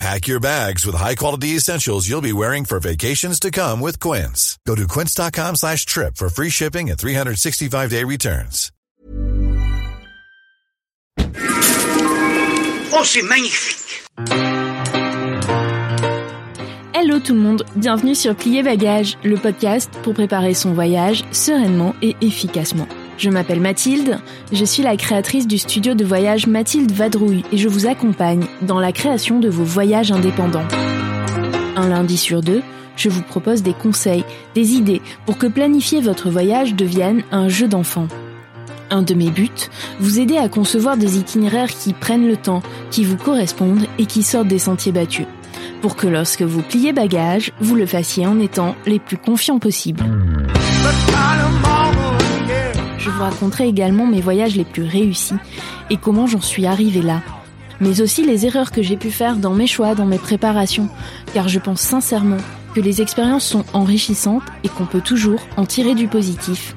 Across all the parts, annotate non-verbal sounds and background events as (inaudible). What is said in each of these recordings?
Pack your bags with high-quality essentials you'll be wearing for vacations to come with Quince. Go to quince.com slash trip for free shipping and 365-day returns. Oh, c'est magnifique Hello tout le monde, bienvenue sur Plier Bagage, le podcast pour préparer son voyage sereinement et efficacement. Je m'appelle Mathilde, je suis la créatrice du studio de voyage Mathilde Vadrouille et je vous accompagne dans la création de vos voyages indépendants. Un lundi sur deux, je vous propose des conseils, des idées pour que planifier votre voyage devienne un jeu d'enfant. Un de mes buts, vous aider à concevoir des itinéraires qui prennent le temps, qui vous correspondent et qui sortent des sentiers battus. Pour que lorsque vous pliez bagage, vous le fassiez en étant les plus confiants possibles. Je vous raconterai également mes voyages les plus réussis et comment j'en suis arrivée là. Mais aussi les erreurs que j'ai pu faire dans mes choix, dans mes préparations, car je pense sincèrement que les expériences sont enrichissantes et qu'on peut toujours en tirer du positif.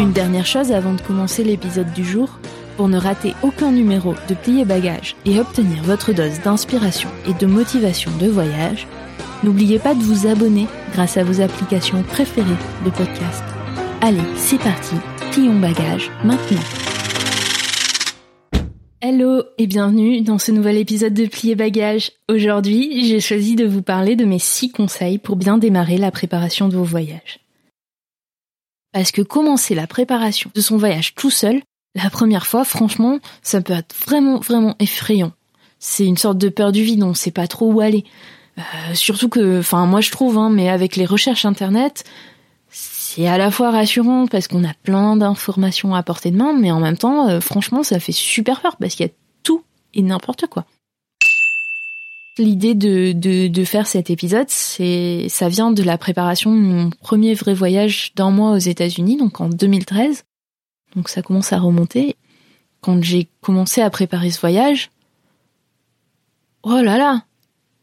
Une dernière chose avant de commencer l'épisode du jour, pour ne rater aucun numéro de Plier Bagage et obtenir votre dose d'inspiration et de motivation de voyage, n'oubliez pas de vous abonner grâce à vos applications préférées de podcast. Allez, c'est parti, plions bagage maintenant. Hello et bienvenue dans ce nouvel épisode de Plier Bagage. Aujourd'hui, j'ai choisi de vous parler de mes 6 conseils pour bien démarrer la préparation de vos voyages. Parce que commencer la préparation de son voyage tout seul, la première fois, franchement, ça peut être vraiment, vraiment effrayant. C'est une sorte de peur du vide, on sait pas trop où aller. Euh, surtout que, enfin, moi je trouve, hein, mais avec les recherches internet, c'est à la fois rassurant parce qu'on a plein d'informations à portée de main, mais en même temps, euh, franchement, ça fait super peur parce qu'il y a tout et n'importe quoi. L'idée de, de, de, faire cet épisode, c'est, ça vient de la préparation de mon premier vrai voyage d'un mois aux États-Unis, donc en 2013. Donc ça commence à remonter. Quand j'ai commencé à préparer ce voyage, oh là là,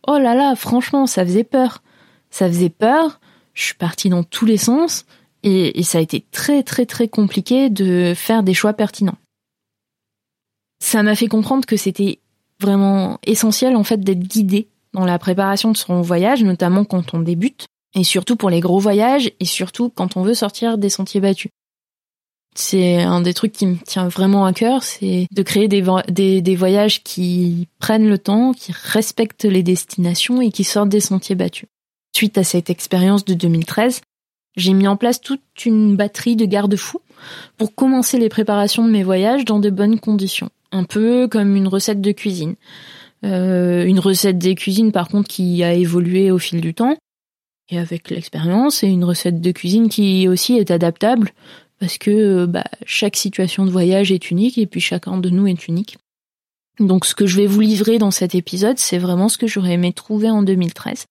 oh là là, franchement, ça faisait peur. Ça faisait peur. Je suis partie dans tous les sens et, ça a été très très très compliqué de faire des choix pertinents. Ça m'a fait comprendre que c'était vraiment essentiel en fait d'être guidé dans la préparation de son voyage, notamment quand on débute, et surtout pour les gros voyages, et surtout quand on veut sortir des sentiers battus. C'est un des trucs qui me tient vraiment à cœur, c'est de créer des, voyages qui prennent le temps, qui respectent les destinations et qui sortent des sentiers battus. Suite à cette expérience de 2013, j'ai mis en place toute une batterie de garde-fous pour commencer les préparations de mes voyages dans de bonnes conditions un peu comme une recette de cuisine. Euh, une recette des cuisines par contre qui a évolué au fil du temps et avec l'expérience et une recette de cuisine qui aussi est adaptable parce que bah, chaque situation de voyage est unique et puis chacun de nous est unique. Donc ce que je vais vous livrer dans cet épisode, c'est vraiment ce que j'aurais aimé trouver en 2013.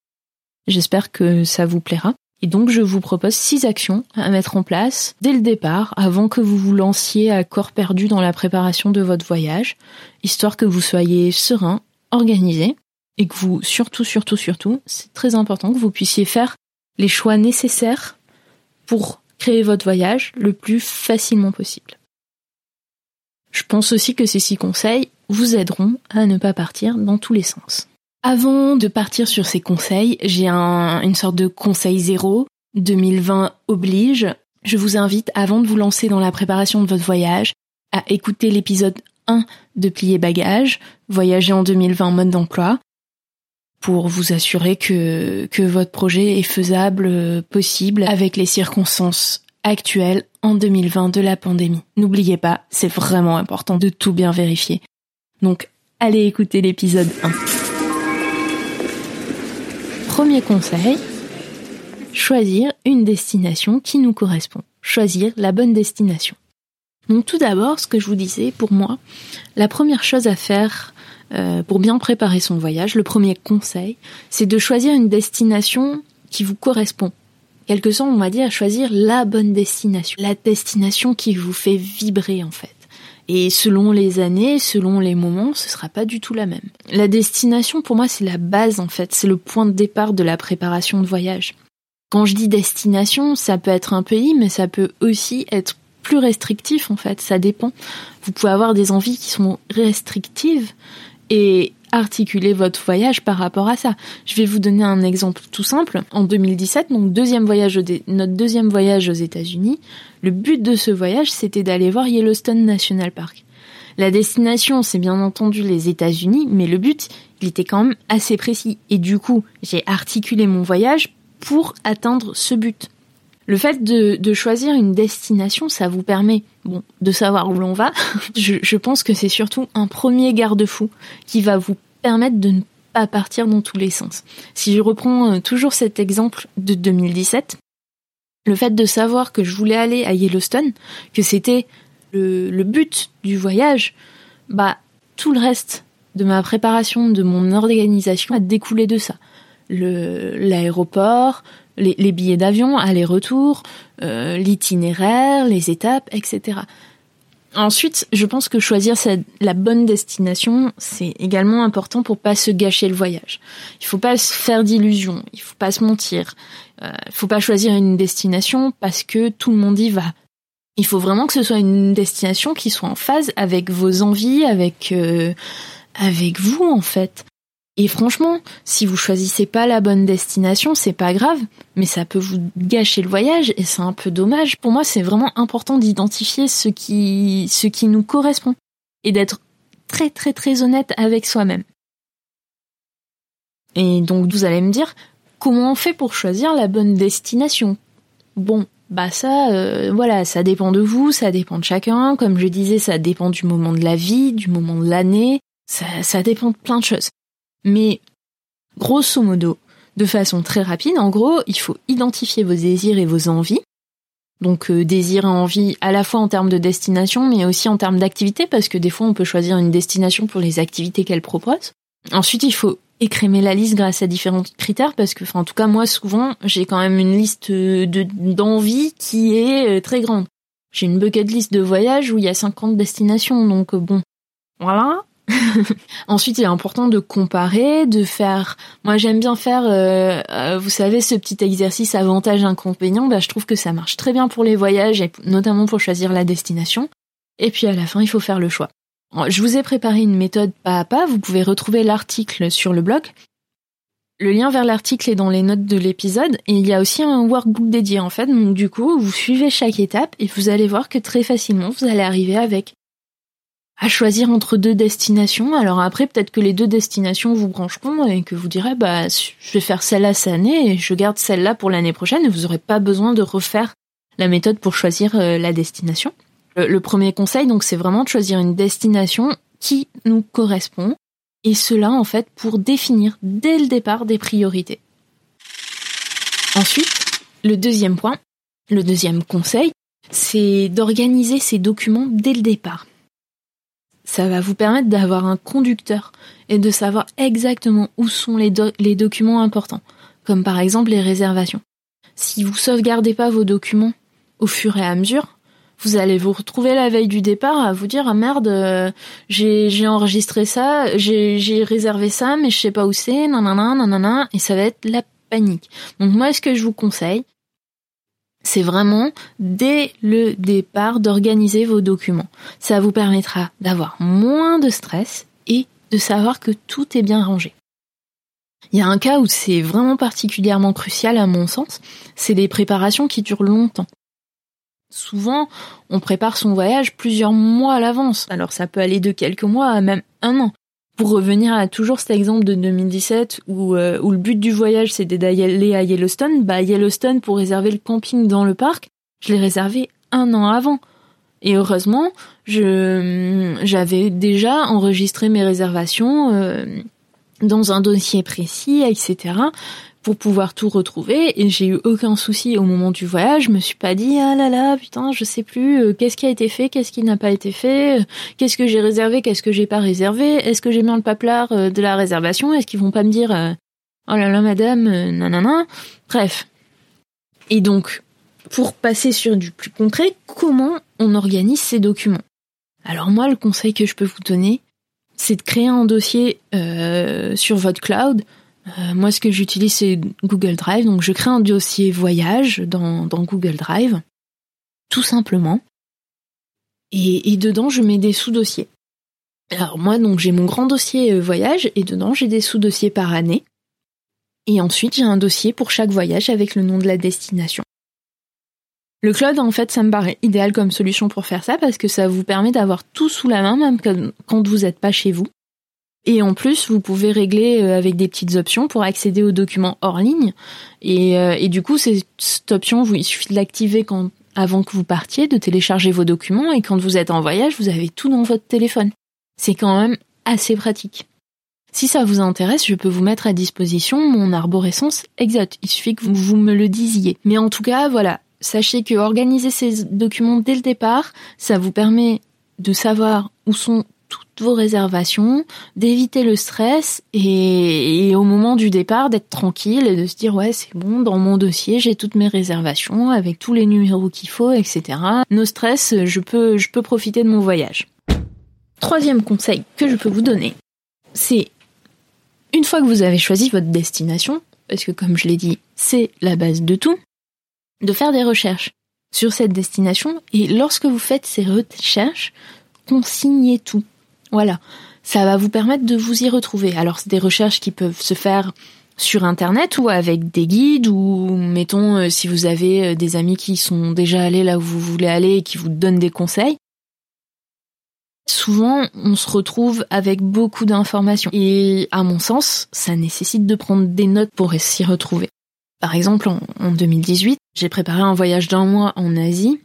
J'espère que ça vous plaira. Et donc je vous propose six actions à mettre en place dès le départ, avant que vous vous lanciez à corps perdu dans la préparation de votre voyage, histoire que vous soyez serein, organisé, et que vous, surtout, surtout, surtout, c'est très important que vous puissiez faire les choix nécessaires pour créer votre voyage le plus facilement possible. Je pense aussi que ces six conseils vous aideront à ne pas partir dans tous les sens. Avant de partir sur ces conseils, j'ai un, une sorte de conseil zéro. 2020 oblige. Je vous invite, avant de vous lancer dans la préparation de votre voyage, à écouter l'épisode 1 de Plier Bagage, Voyager en 2020 mode d'emploi, pour vous assurer que, que votre projet est faisable, possible, avec les circonstances actuelles en 2020 de la pandémie. N'oubliez pas, c'est vraiment important de tout bien vérifier. Donc, allez écouter l'épisode 1. Premier conseil, choisir une destination qui nous correspond. Choisir la bonne destination. Donc tout d'abord, ce que je vous disais, pour moi, la première chose à faire euh, pour bien préparer son voyage, le premier conseil, c'est de choisir une destination qui vous correspond, quelque sorte, on va dire, choisir la bonne destination, la destination qui vous fait vibrer en fait. Et selon les années, selon les moments, ce sera pas du tout la même. La destination, pour moi, c'est la base en fait, c'est le point de départ de la préparation de voyage. Quand je dis destination, ça peut être un pays, mais ça peut aussi être plus restrictif en fait, ça dépend. Vous pouvez avoir des envies qui sont restrictives et articuler votre voyage par rapport à ça. Je vais vous donner un exemple tout simple. En 2017, donc deuxième voyage notre deuxième voyage aux États-Unis, le but de ce voyage, c'était d'aller voir Yellowstone National Park. La destination, c'est bien entendu les États-Unis, mais le but, il était quand même assez précis. Et du coup, j'ai articulé mon voyage pour atteindre ce but. Le fait de, choisir une destination, ça vous permet, bon, de savoir où l'on va. (laughs) je, pense que c'est surtout un premier garde-fou qui va vous permettre de ne pas partir dans tous les sens. Si je reprends euh, toujours cet exemple de 2017, le fait de savoir que je voulais aller à Yellowstone, que c'était le but du voyage, bah tout le reste de ma préparation, de mon organisation a découlé de ça. L'aéroport, les, billets d'avion, aller-retour, euh, l'itinéraire, les étapes, etc. Ensuite, je pense que choisir la bonne destination, c'est également important pour pas se gâcher le voyage. Il faut pas se faire d'illusions, il faut pas se mentir. Euh, il faut pas choisir une destination parce que tout le monde y va. Il faut vraiment que ce soit une destination qui soit en phase avec vos envies, avec euh, avec vous en fait. Et franchement, si vous choisissez pas la bonne destination, c'est pas grave, mais ça peut vous gâcher le voyage et c'est un peu dommage. Pour moi, c'est vraiment important d'identifier ce qui, ce qui nous correspond et d'être très très très honnête avec soi-même. Et donc vous allez me dire, comment on fait pour choisir la bonne destination? Bon, bah ça, euh, voilà, ça dépend de vous, ça dépend de chacun. Comme je disais, ça dépend du moment de la vie, du moment de l'année. Ça, ça dépend de plein de choses. Mais grosso modo, de façon très rapide, en gros, il faut identifier vos désirs et vos envies. Donc euh, désir et envie à la fois en termes de destination, mais aussi en termes d'activité, parce que des fois on peut choisir une destination pour les activités qu'elle propose. Ensuite, il faut écrémer la liste grâce à différents critères, parce que, en tout cas, moi, souvent, j'ai quand même une liste de d'envie qui est euh, très grande. J'ai une bucket list de voyage où il y a 50 destinations, donc euh, bon, voilà. (laughs) Ensuite, il est important de comparer, de faire. Moi, j'aime bien faire, euh, euh, vous savez, ce petit exercice avantage-inconvénient. Bah, je trouve que ça marche très bien pour les voyages et notamment pour choisir la destination. Et puis à la fin, il faut faire le choix. Je vous ai préparé une méthode pas à pas. Vous pouvez retrouver l'article sur le blog. Le lien vers l'article est dans les notes de l'épisode et il y a aussi un workbook dédié en fait. Donc du coup, vous suivez chaque étape et vous allez voir que très facilement, vous allez arriver avec à choisir entre deux destinations. Alors après, peut-être que les deux destinations vous brancheront et que vous direz, bah, je vais faire celle-là cette année et je garde celle-là pour l'année prochaine et vous n'aurez pas besoin de refaire la méthode pour choisir euh, la destination. Le, premier conseil, donc, c'est vraiment de choisir une destination qui nous correspond et cela, en fait, pour définir dès le départ des priorités. Ensuite, le deuxième point, le deuxième conseil, c'est d'organiser ces documents dès le départ ça va vous permettre d'avoir un conducteur et de savoir exactement où sont les, documents importants, comme par exemple les réservations. Si vous sauvegardez pas vos documents au fur et à mesure, vous allez vous retrouver la veille du départ à vous dire ah merde euh, j'ai enregistré ça j'ai réservé ça mais je sais pas où c'est nanana nanana et ça va être la panique donc moi ce que je vous conseille c'est vraiment dès le départ d'organiser vos documents. Ça vous permettra d'avoir moins de stress et de savoir que tout est bien rangé. Il y a un cas où c'est vraiment particulièrement crucial à mon sens, c'est les préparations qui durent longtemps. Souvent, on prépare son voyage plusieurs mois à l'avance. Alors ça peut aller de quelques mois à même un an pour revenir à toujours cet exemple de 2017 où, euh, où le but du voyage c'était d'aller à Yellowstone, bah Yellowstone pour réserver le camping dans le parc, je l'ai réservé un an avant. Et heureusement, je j'avais déjà enregistré mes réservations euh, dans un dossier précis, etc pour pouvoir tout retrouver et j'ai eu aucun souci au moment du voyage. Je me suis pas dit ah là là putain je sais plus euh, qu'est-ce qui a été fait, qu'est-ce qui n'a pas été fait, euh, qu'est-ce que j'ai réservé, qu'est-ce que j'ai pas réservé, est-ce que j'ai mis le paplard euh, de la réservation, est-ce qu'ils vont pas me dire oh là là madame nanana. Bref, Et donc, pour passer sur du plus concret, comment on organise ces documents? Alors moi, le conseil que je peux vous donner, c'est de créer un dossier sur votre cloud. Euh, moi, ce que j'utilise, c'est Google Drive. Donc, je crée un dossier voyage dans, Google Drive, tout simplement. Et, et dedans, je mets des sous-dossiers. Alors moi, donc j'ai mon grand dossier euh, voyage et dedans j'ai des sous-dossiers par année. Et ensuite j'ai un dossier pour chaque voyage avec le nom de la destination. Le cloud, en fait, ça me paraît idéal comme solution pour faire ça parce que ça vous permet d'avoir tout sous la main, même quand vous n'êtes pas chez vous. Et en plus, vous pouvez régler euh, avec des petites options pour accéder aux documents hors ligne. Et, euh, du coup, cette option, il suffit de l'activer avant que vous partiez, de télécharger vos documents. Et quand vous êtes en voyage, vous avez tout dans votre téléphone. C'est quand même assez pratique. Si ça vous intéresse, je peux vous mettre à disposition mon arborescence exact. Il suffit que vous me le disiez. Mais en tout cas, voilà. Sachez que organiser ces documents dès le départ, ça vous permet de savoir où sont toutes vos réservations, d'éviter le stress et, au moment du départ d'être tranquille et de se dire ouais c'est bon dans mon dossier j'ai toutes mes réservations avec tous les numéros qu'il faut etc. No stress je peux je peux profiter de mon voyage. Troisième conseil que je peux vous donner, c'est une fois que vous avez choisi votre destination, parce que comme je l'ai dit, c'est la base de tout, de faire des recherches sur cette destination et lorsque vous faites ces recherches, consignez tout. Voilà, ça va vous permettre de vous y retrouver. Alors c'est des recherches qui peuvent se faire sur internet ou avec des guides ou mettons euh, si vous avez euh, des amis qui sont déjà allés là où vous voulez aller et qui vous donnent des conseils, Souvent, on se retrouve avec beaucoup d'informations. Et à mon sens, ça nécessite de prendre des notes pour s'y retrouver. Par exemple, en, 2018, j'ai préparé un voyage d'un mois en Asie.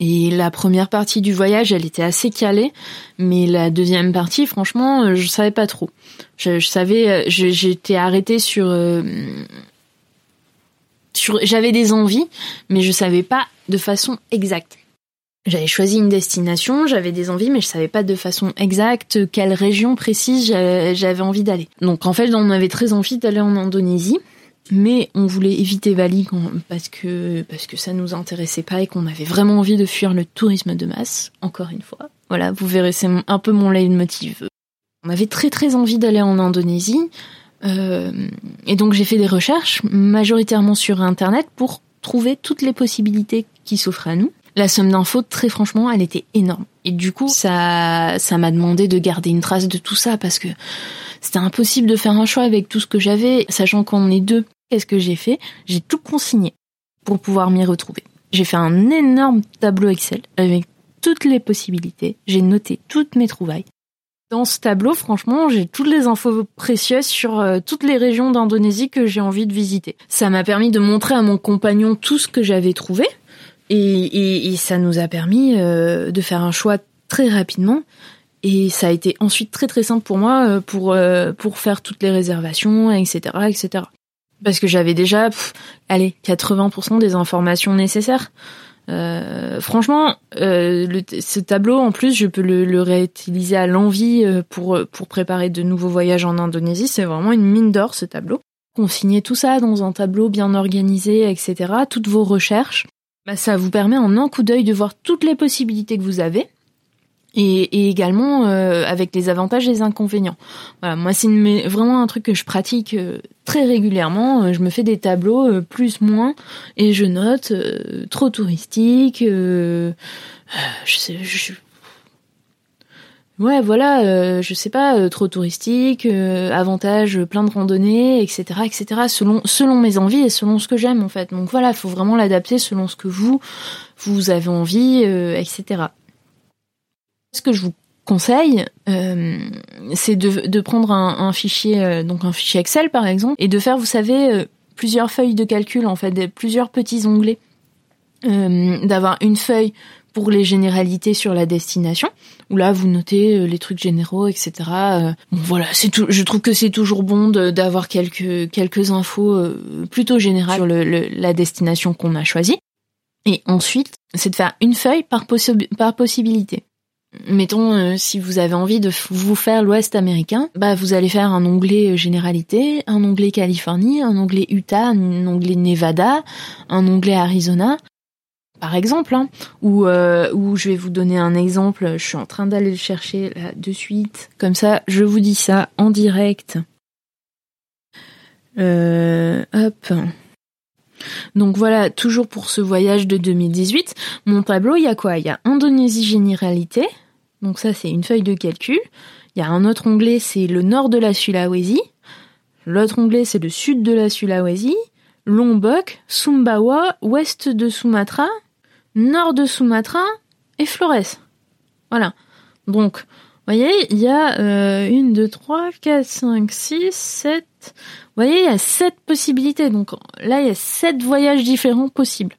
Et la première partie du voyage, elle était assez calée, mais la deuxième partie, franchement, je savais pas trop. Je, savais, j'étais arrêtée sur, euh, sur, j'avais des envies, mais je savais pas de façon exacte. J'avais choisi une destination, j'avais des envies, mais je savais pas de façon exacte quelle région précise j'avais envie d'aller. Donc en fait, on avait très envie d'aller en Indonésie, mais on voulait éviter Bali parce que parce que ça nous intéressait pas et qu'on avait vraiment envie de fuir le tourisme de masse. Encore une fois, voilà, vous verrez, c'est un peu mon leitmotiv. On avait très très envie d'aller en Indonésie, euh, et donc j'ai fait des recherches majoritairement sur Internet pour trouver toutes les possibilités qui s'offrent à nous la somme d'infos, très franchement, elle était énorme. Et du coup, ça, ça m'a demandé de garder une trace de tout ça parce que c'était impossible de faire un choix avec tout ce que j'avais, sachant qu'on est deux. Qu'est-ce que j'ai fait? J'ai tout consigné pour pouvoir m'y retrouver. J'ai fait un énorme tableau Excel avec toutes les possibilités. J'ai noté toutes mes trouvailles. Dans ce tableau, franchement, j'ai toutes les infos précieuses sur euh, toutes les régions d'Indonésie que j'ai envie de visiter. Ça m'a permis de montrer à mon compagnon tout ce que j'avais trouvé, et, ça nous a permis euh, de faire un choix très rapidement. Et ça a été ensuite très très simple pour moi euh, pour pour faire toutes les réservations, etc., etc. Parce que j'avais déjà, allez, 80% des informations nécessaires. Euh, franchement, le, ce tableau, en plus, je peux le, le réutiliser à l'envie pour pour préparer de nouveaux voyages en Indonésie. C'est vraiment une mine d'or ce tableau. Consigner tout ça dans un tableau bien organisé, etc. Toutes vos recherches. Bah, ça vous permet en un coup d'œil de voir toutes les possibilités que vous avez. Et, également euh, avec les avantages et les inconvénients. Voilà, moi c'est vraiment un truc que je pratique euh, très régulièrement. Euh, je me fais des tableaux plus moins et je note trop touristique. je sais, je, Ouais, voilà, euh, je sais pas, euh, trop touristique, euh, avantage, plein de randonnées, etc., etc. Selon selon mes envies et selon ce que j'aime en fait. Donc voilà, il faut vraiment l'adapter selon ce que vous vous avez envie, etc. Ce que je vous conseille, c'est de, de prendre un, un fichier, donc un fichier Excel par exemple, et de faire, vous savez, plusieurs feuilles de calcul en fait, plusieurs petits onglets. d'avoir une feuille pour les généralités sur la destination, où là vous notez euh, les trucs généraux, etc. Euh, bon, voilà, c'est tout. Je trouve que c'est toujours bon d'avoir quelques quelques infos euh, plutôt générales sur le, la destination qu'on a choisie. Et ensuite, c'est de faire une feuille par, par possibilité. Mettons, euh, si vous avez envie de vous faire l'Ouest américain, bah vous allez faire un onglet euh, généralité, un onglet Californie, un onglet Utah, un onglet Nevada, un onglet Arizona, par exemple. Hein, ou euh, je vais vous donner un exemple. Je suis en train d'aller le chercher là de suite. Comme ça, je vous dis ça en direct. Euh, hop. Donc voilà, toujours pour ce voyage de 2018, mon tableau, il y a quoi? Il y a Indonésie généralité, donc ça c'est une feuille de calcul. Il y a un autre onglet, c'est le nord de la Sulawesi. L'autre onglet, c'est le sud de la Sulawesi. Lombok, Sumbawa, ouest de Sumatra, nord de Sumatra et Flores. Voilà. Donc, vous voyez, il y a euh, une, deux, trois, quatre, cinq, six, Vous voyez, il y a sept possibilités. Donc là, il y a sept voyages différents possibles.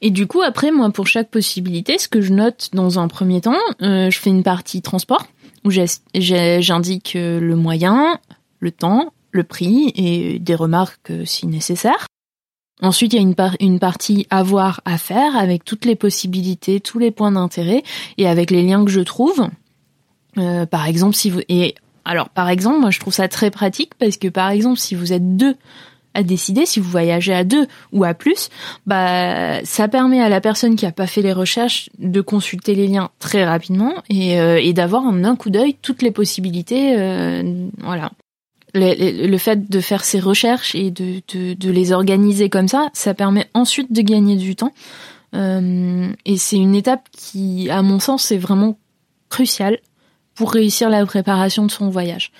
Et du coup, après, moi, pour chaque possibilité, ce que je note dans un premier temps, euh, je fais une partie transport où j'indique euh, le moyen, le temps, le prix et des remarques euh, si nécessaire. Ensuite, il y a une, une partie avoir à faire avec toutes les possibilités, tous les points d'intérêt et avec les liens que je trouve. par exemple, si vous et alors par exemple, moi je trouve ça très pratique parce que par exemple, si vous êtes deux à décider si vous voyagez à deux ou à plus, bah ça permet à la personne qui a pas fait les recherches de consulter les liens très rapidement et, euh, d'avoir en un coup d'œil toutes les possibilités. Euh, voilà. Le, fait de faire ces recherches et de, les organiser comme ça, ça permet ensuite de gagner du temps. Euh, et c'est une étape qui, à mon sens, est vraiment cruciale pour réussir la préparation de son voyage.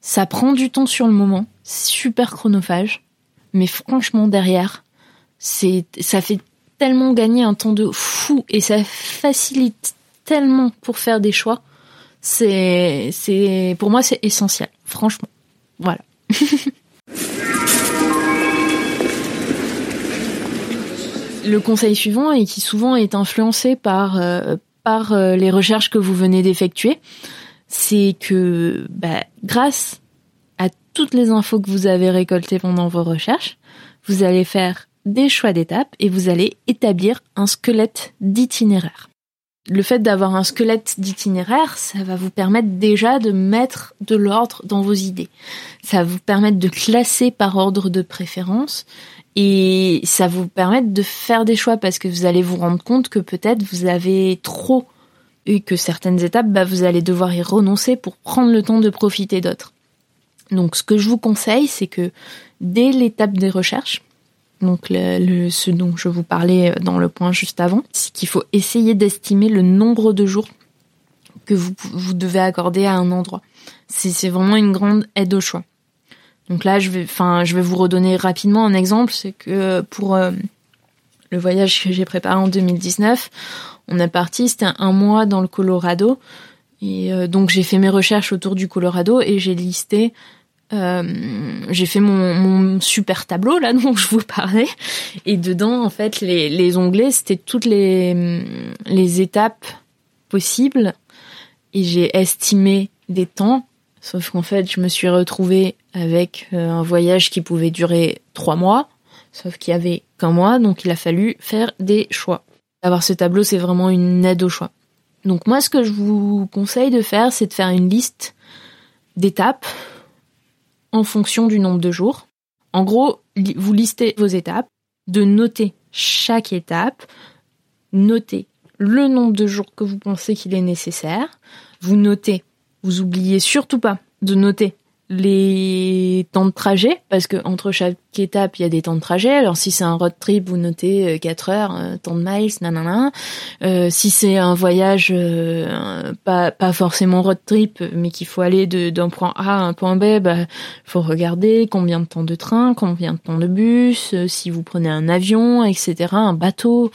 Ça prend du temps sur le moment, super chronophage, mais franchement derrière, ça fait tellement gagner un temps de fou et ça facilite tellement pour faire des choix. C'est c'est pour moi c'est essentiel, franchement. Voilà. (laughs) le conseil suivant et qui souvent est influencé par euh, par euh, les recherches que vous venez d'effectuer, c'est que bah, grâce toutes les infos que vous avez récoltées pendant vos recherches, vous allez faire des choix d'étapes et vous allez établir un squelette d'itinéraire. Le fait d'avoir un squelette d'itinéraire, ça va vous permettre déjà de mettre de l'ordre dans vos idées. Ça va vous permettre de classer par ordre de préférence et ça vous permettre de faire des choix parce que vous allez vous rendre compte que peut-être vous avez trop et que certaines étapes, bah, vous allez devoir y renoncer pour prendre le temps de profiter d'autres. Donc, ce que je vous conseille, c'est que dès l'étape des recherches, donc le, ce dont je vous parlais dans le point juste avant, c'est qu'il faut essayer d'estimer le nombre de jours que vous, vous devez accorder à un endroit. C'est vraiment une grande aide au choix. Donc là, je vais, enfin, je vais vous redonner rapidement un exemple, c'est que pour euh, le voyage que j'ai préparé en 2019, on est parti, c'était un mois dans le Colorado. Et euh, donc j'ai fait mes recherches autour du Colorado et j'ai listé, euh, j'ai fait mon, super tableau là (laughs) dont je vous parlais. Et dedans, en fait, les, les onglets, c'était toutes les, les étapes possibles. Et j'ai estimé des temps. Sauf qu'en fait, je me suis retrouvée avec euh, un voyage qui pouvait durer trois mois. Sauf qu'il y avait qu'un mois, donc il a fallu faire des choix. Avoir ce tableau, c'est vraiment une aide au choix. Donc moi, ce que je vous conseille de faire, c'est de faire une liste d'étapes en fonction du nombre de jours. En gros, vous listez vos étapes, de noter chaque étape, noter le nombre de jours que vous pensez qu'il est nécessaire, vous notez, vous oubliez surtout pas de noter les temps de trajet, parce que entre chaque étape, il y a des temps de trajet. Alors si c'est un road trip, vous notez 4 euh, heures, euh, temps de miles, nanana. Euh, si c'est un voyage euh, pas, pas forcément road trip, mais qu'il faut aller d'un point A à un point B, bah faut regarder combien de temps de train, combien de temps de bus, si vous prenez un avion, etc., un bateau.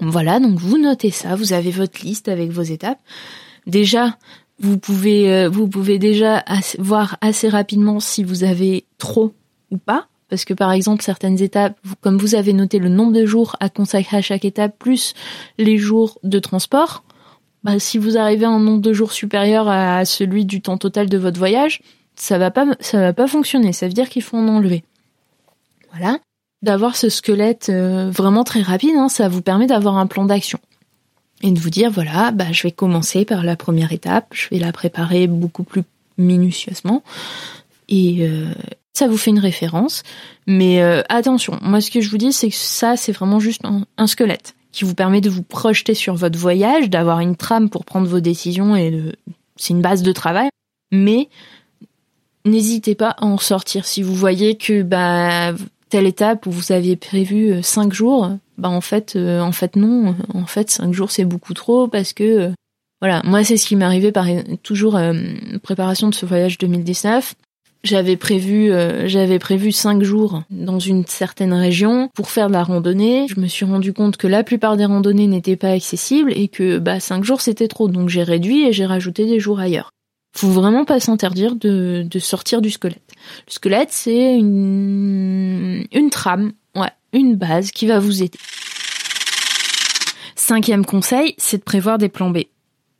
Voilà, donc vous notez ça, vous avez votre liste avec vos étapes. Déjà, vous pouvez, euh, vous pouvez déjà voir assez rapidement si vous avez trop ou pas. Parce que par exemple, certaines étapes, comme vous avez noté le nombre de jours à consacrer à chaque étape, plus les jours de transport, bah, si vous arrivez à un nombre de jours supérieur à celui du temps total de votre voyage, ça va pas, ça va pas fonctionner. Ça veut dire qu'il faut en enlever. Voilà. D'avoir ce squelette euh, vraiment très rapide, hein, ça vous permet d'avoir un plan d'action. Et de vous dire voilà, bah je vais commencer par la première étape, je vais la préparer beaucoup plus minutieusement et euh, ça vous fait une référence. Mais euh, attention, moi ce que je vous dis c'est que ça c'est vraiment juste un, squelette qui vous permet de vous projeter sur votre voyage, d'avoir une trame pour prendre vos décisions et de... c'est une base de travail. Mais n'hésitez pas à en sortir si vous voyez que bah telle étape où vous aviez prévu euh, cinq jours, bah en fait, euh, en fait non, en fait cinq jours c'est beaucoup trop parce que euh, voilà, moi c'est ce qui m'est arrivé par toujours préparation de ce voyage 2019. J'avais prévu, j'avais prévu cinq jours dans une certaine région pour faire de la randonnée. Je me suis rendu compte que la plupart des randonnées n'étaient pas accessibles et que bah cinq jours c'était trop, donc j'ai réduit et j'ai rajouté des jours ailleurs faut vraiment pas s'interdire de, de sortir du squelette. Le squelette, c'est une, une trame, une base qui va vous aider. Cinquième conseil, c'est de prévoir des plans B.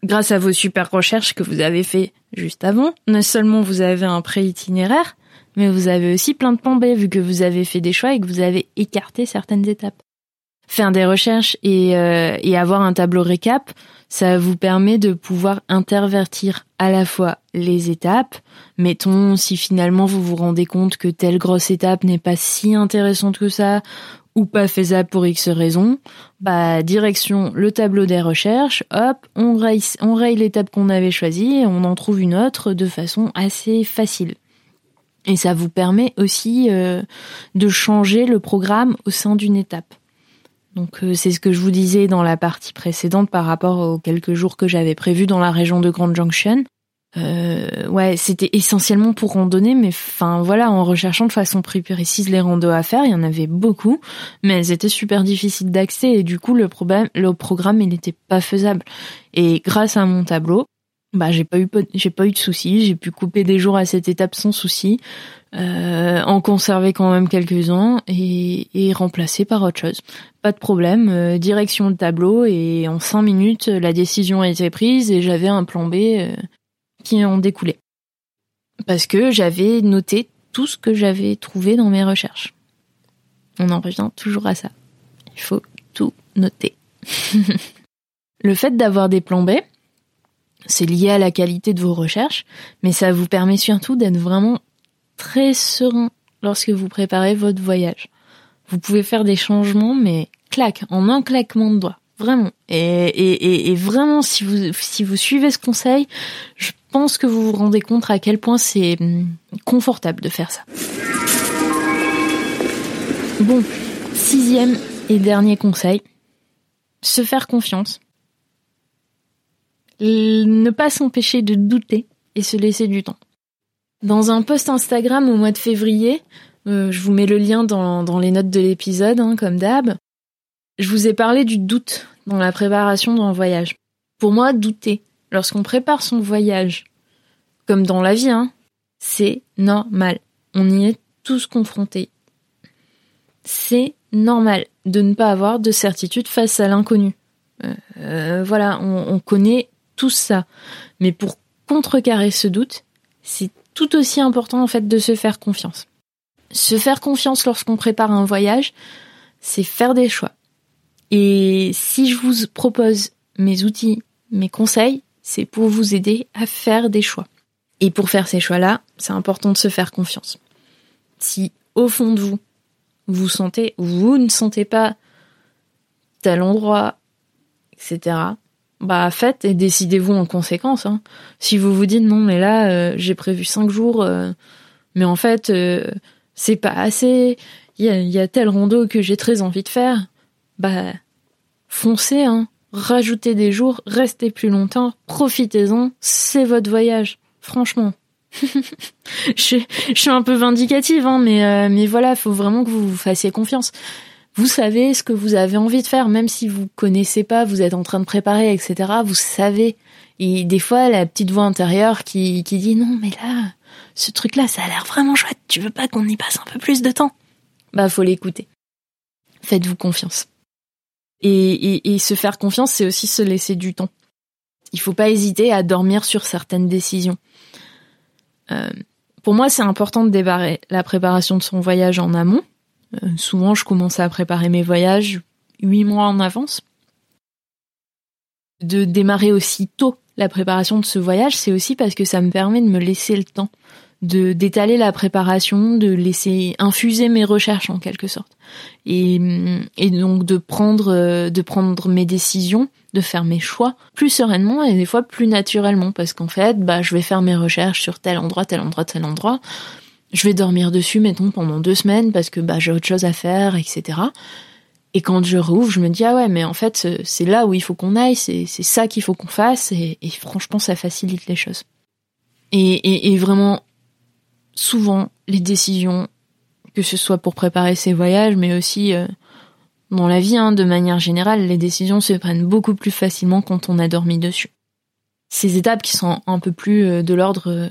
Grâce à vos super recherches que vous avez fait juste avant, non seulement vous avez un pré-itinéraire, mais vous avez aussi plein de plans B vu que vous avez fait des choix et que vous avez écarté certaines étapes. Faire des recherches et, euh, et avoir un tableau récap, ça vous permet de pouvoir intervertir à la fois les étapes. Mettons, si finalement vous vous rendez compte que telle grosse étape n'est pas si intéressante que ça, ou pas faisable pour X raisons, bah, direction le tableau des recherches, hop, on raye, on raye l'étape qu'on avait choisie et on en trouve une autre de façon assez facile. Et ça vous permet aussi euh, de changer le programme au sein d'une étape. Donc euh, c'est ce que je vous disais dans la partie précédente par rapport aux quelques jours que j'avais prévus dans la région de Grand Junction. Euh, ouais, c'était essentiellement pour randonner, mais enfin voilà, en recherchant de façon précise les randos à faire, il y en avait beaucoup, mais elles étaient super difficiles d'accès et du coup le problème, le programme il n'était pas faisable. Et grâce à mon tableau, bah j'ai pas eu j'ai pas eu de soucis, j'ai pu couper des jours à cette étape sans souci, euh, en conserver quand même quelques-uns et, et remplacer par autre chose. Pas de problème, euh, direction le tableau et en cinq minutes la décision a été prise et j'avais un plan B euh, qui en découlait parce que j'avais noté tout ce que j'avais trouvé dans mes recherches. On en revient toujours à ça. Il faut tout noter. (laughs) le fait d'avoir des plans B, c'est lié à la qualité de vos recherches, mais ça vous permet surtout d'être vraiment très serein lorsque vous préparez votre voyage. Vous pouvez faire des changements, mais clac, en un claquement de doigts. Vraiment. Et, vraiment, si vous, si vous suivez ce conseil, je pense que vous vous rendez compte à quel point c'est hum, confortable de faire ça. Bon, sixième et dernier conseil, se faire confiance ne pas s'empêcher de douter et se laisser du temps. Dans un post Instagram au mois de février, euh, je vous mets le lien dans, dans les notes de l'épisode, hein, comme d'hab, je vous ai parlé du doute dans la préparation d'un voyage. Pour moi, douter, lorsqu'on prépare son voyage, comme dans la vie, hein, c'est normal. On y est tous confrontés. C'est normal de ne pas avoir de certitude face à l'inconnu. Euh, euh, voilà, on, on connaît tout ça. Mais pour contrecarrer ce doute, c'est tout aussi important en fait de se faire confiance. Se faire confiance lorsqu'on prépare un voyage, c'est faire des choix. Et si je vous propose mes outils, mes conseils, c'est pour vous aider à faire des choix. Et pour faire ces choix-là, c'est important de se faire confiance. Si au fond de vous, vous sentez, vous ne sentez pas tel endroit, etc., bah faites et décidez-vous en conséquence. Hein. Si vous vous dites non mais là euh, j'ai prévu cinq jours, euh, mais en fait euh, c'est pas assez, il y a, y a tel rando que j'ai très envie de faire, bah foncez, hein. rajoutez des jours, restez plus longtemps, profitez-en, c'est votre voyage, franchement. (laughs) je, je, suis un peu vindicative, hein, mais mais voilà, faut vraiment que vous vous fassiez confiance vous savez ce que vous avez envie de faire, même si vous connaissez pas, vous êtes en train de préparer, etc. Vous savez. Et des fois, la petite voix intérieure qui, dit non, mais là, ce truc-là, ça a l'air vraiment chouette. Tu veux pas qu'on y passe un peu plus de temps? Bah, faut l'écouter. Faites-vous confiance. Et, et, se faire confiance, c'est aussi se laisser du temps. Il faut pas hésiter à dormir sur certaines décisions. Euh, pour moi, c'est important de débarrer la préparation de son voyage en amont souvent, je commence à préparer mes voyages huit mois en avance. de démarrer aussi tôt la préparation de ce voyage, c'est aussi parce que ça me permet de me laisser le temps de d'étaler la préparation, de laisser infuser mes recherches en quelque sorte, et, et donc de prendre de prendre mes décisions, de faire mes choix plus sereinement et des fois plus naturellement parce qu'en fait, bah je vais faire mes recherches sur tel endroit, tel endroit, tel endroit. Je vais dormir dessus, mettons pendant deux semaines parce que bah j'ai autre chose à faire, etc. Et quand je rouvre, je me dis ah ouais, mais en fait c'est là où il faut qu'on aille, c'est ça qu'il faut qu'on fasse et, franchement ça facilite les choses. Et, et, vraiment souvent les décisions, que ce soit pour préparer ces voyages, mais aussi euh, dans la vie, hein, de manière générale, les décisions se prennent beaucoup plus facilement quand on a dormi dessus. Ces étapes qui sont un peu plus euh, de l'ordre euh,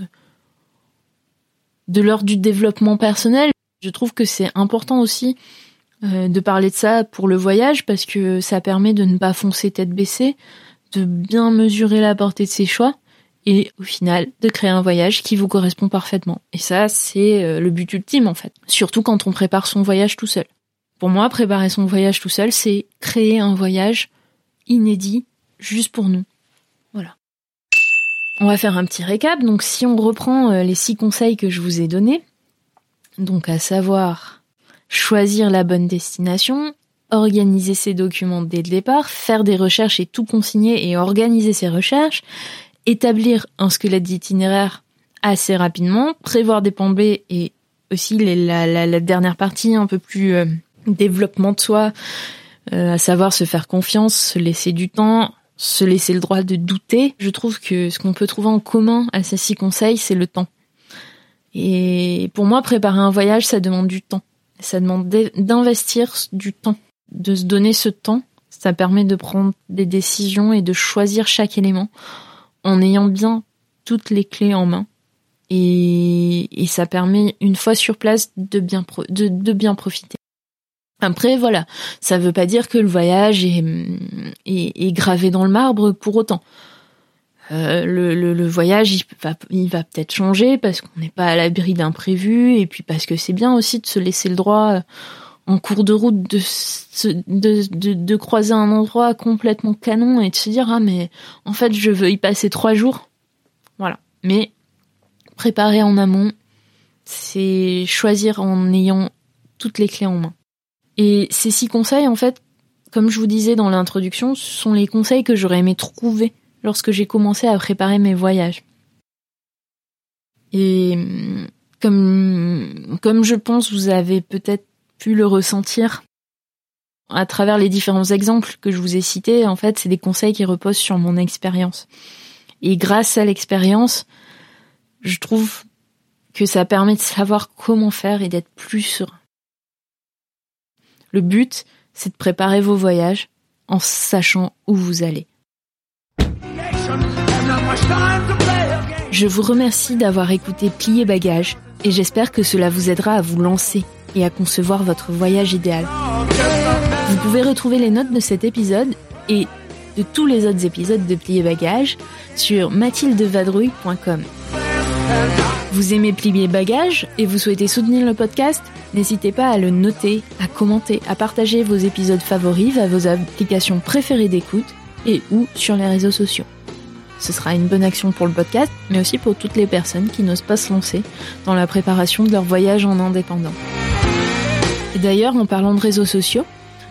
de l'ordre du développement personnel, je trouve que c'est important aussi de parler de ça pour le voyage parce que ça permet de ne pas foncer tête baissée, de bien mesurer la portée de ses choix et au final de créer un voyage qui vous correspond parfaitement. Et ça, c'est euh, le but ultime en fait. Surtout quand on prépare son voyage tout seul. Pour moi, préparer son voyage tout seul, c'est créer un voyage inédit juste pour nous. On va faire un petit récap. Donc si on reprend euh, les six conseils que je vous ai donnés, donc à savoir choisir la bonne destination, organiser ses documents dès le départ, faire des recherches et tout consigner et organiser ses recherches, établir un squelette d'itinéraire assez rapidement, prévoir des plans et aussi la, dernière partie un peu plus euh, développement de soi, euh, à savoir se faire confiance, se laisser du temps, se laisser le droit de douter. Je trouve que ce qu'on peut trouver en commun à ces six conseils, c'est le temps. Et pour moi, préparer un voyage, ça demande du temps. Ça demande d'investir du temps, de se donner ce temps. Ça permet de prendre des décisions et de choisir chaque élément en ayant bien toutes les clés en main. Et, ça permet, une fois sur place, de bien, de, bien profiter. Après, voilà, ça veut pas dire que le voyage est, est, gravé dans le marbre pour autant. Euh, le, le, voyage, il va, peut-être changer parce qu'on n'est pas à l'abri d'imprévus et puis parce que c'est bien aussi de se laisser le droit en cours de route de, de, de, croiser un endroit complètement canon et de se dire ah mais en fait je veux y passer trois jours. Voilà. Mais préparer en amont, c'est choisir en ayant toutes les clés en main. Et ces six conseils, en fait, comme je vous disais dans l'introduction, ce sont les conseils que j'aurais aimé trouver lorsque j'ai commencé à préparer mes voyages. Et comme, comme je pense vous avez peut-être pu le ressentir à travers les différents exemples que je vous ai cités. En fait, c'est des conseils qui reposent sur mon expérience. Et grâce à l'expérience, je trouve que ça permet de savoir comment faire et d'être plus serein. Le but, c'est de préparer vos voyages en sachant où vous allez. Je vous remercie d'avoir écouté Plier Bagage et j'espère que cela vous aidera à vous lancer et à concevoir votre voyage idéal. Vous pouvez retrouver les notes de cet épisode et de tous les autres épisodes de Plier Bagage sur mathildevadrouille.com. Vous aimez Plier Bagage et vous souhaitez soutenir le podcast? N'hésitez pas à le noter, à commenter, à partager vos épisodes favoris à vos applications préférées d'écoute et ou sur les réseaux sociaux. Ce sera une bonne action pour le podcast, mais aussi pour toutes les personnes qui n'osent pas se lancer dans la préparation de leur voyage en indépendant. Et d'ailleurs, en parlant de réseaux sociaux,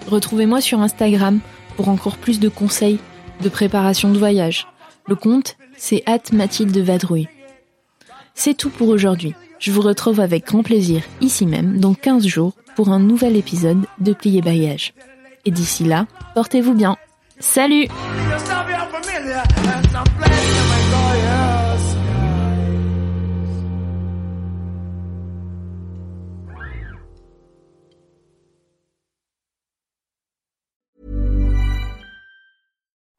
retrouvez-moi sur Instagram pour encore plus de conseils de préparation de voyage. Le compte, c'est Mathilde Vadrouille. C'est tout pour aujourd'hui. Je vous retrouve avec grand plaisir ici même dans 15 jours pour un nouvel épisode de Plier Bagage. Et d'ici là, portez-vous bien. Salut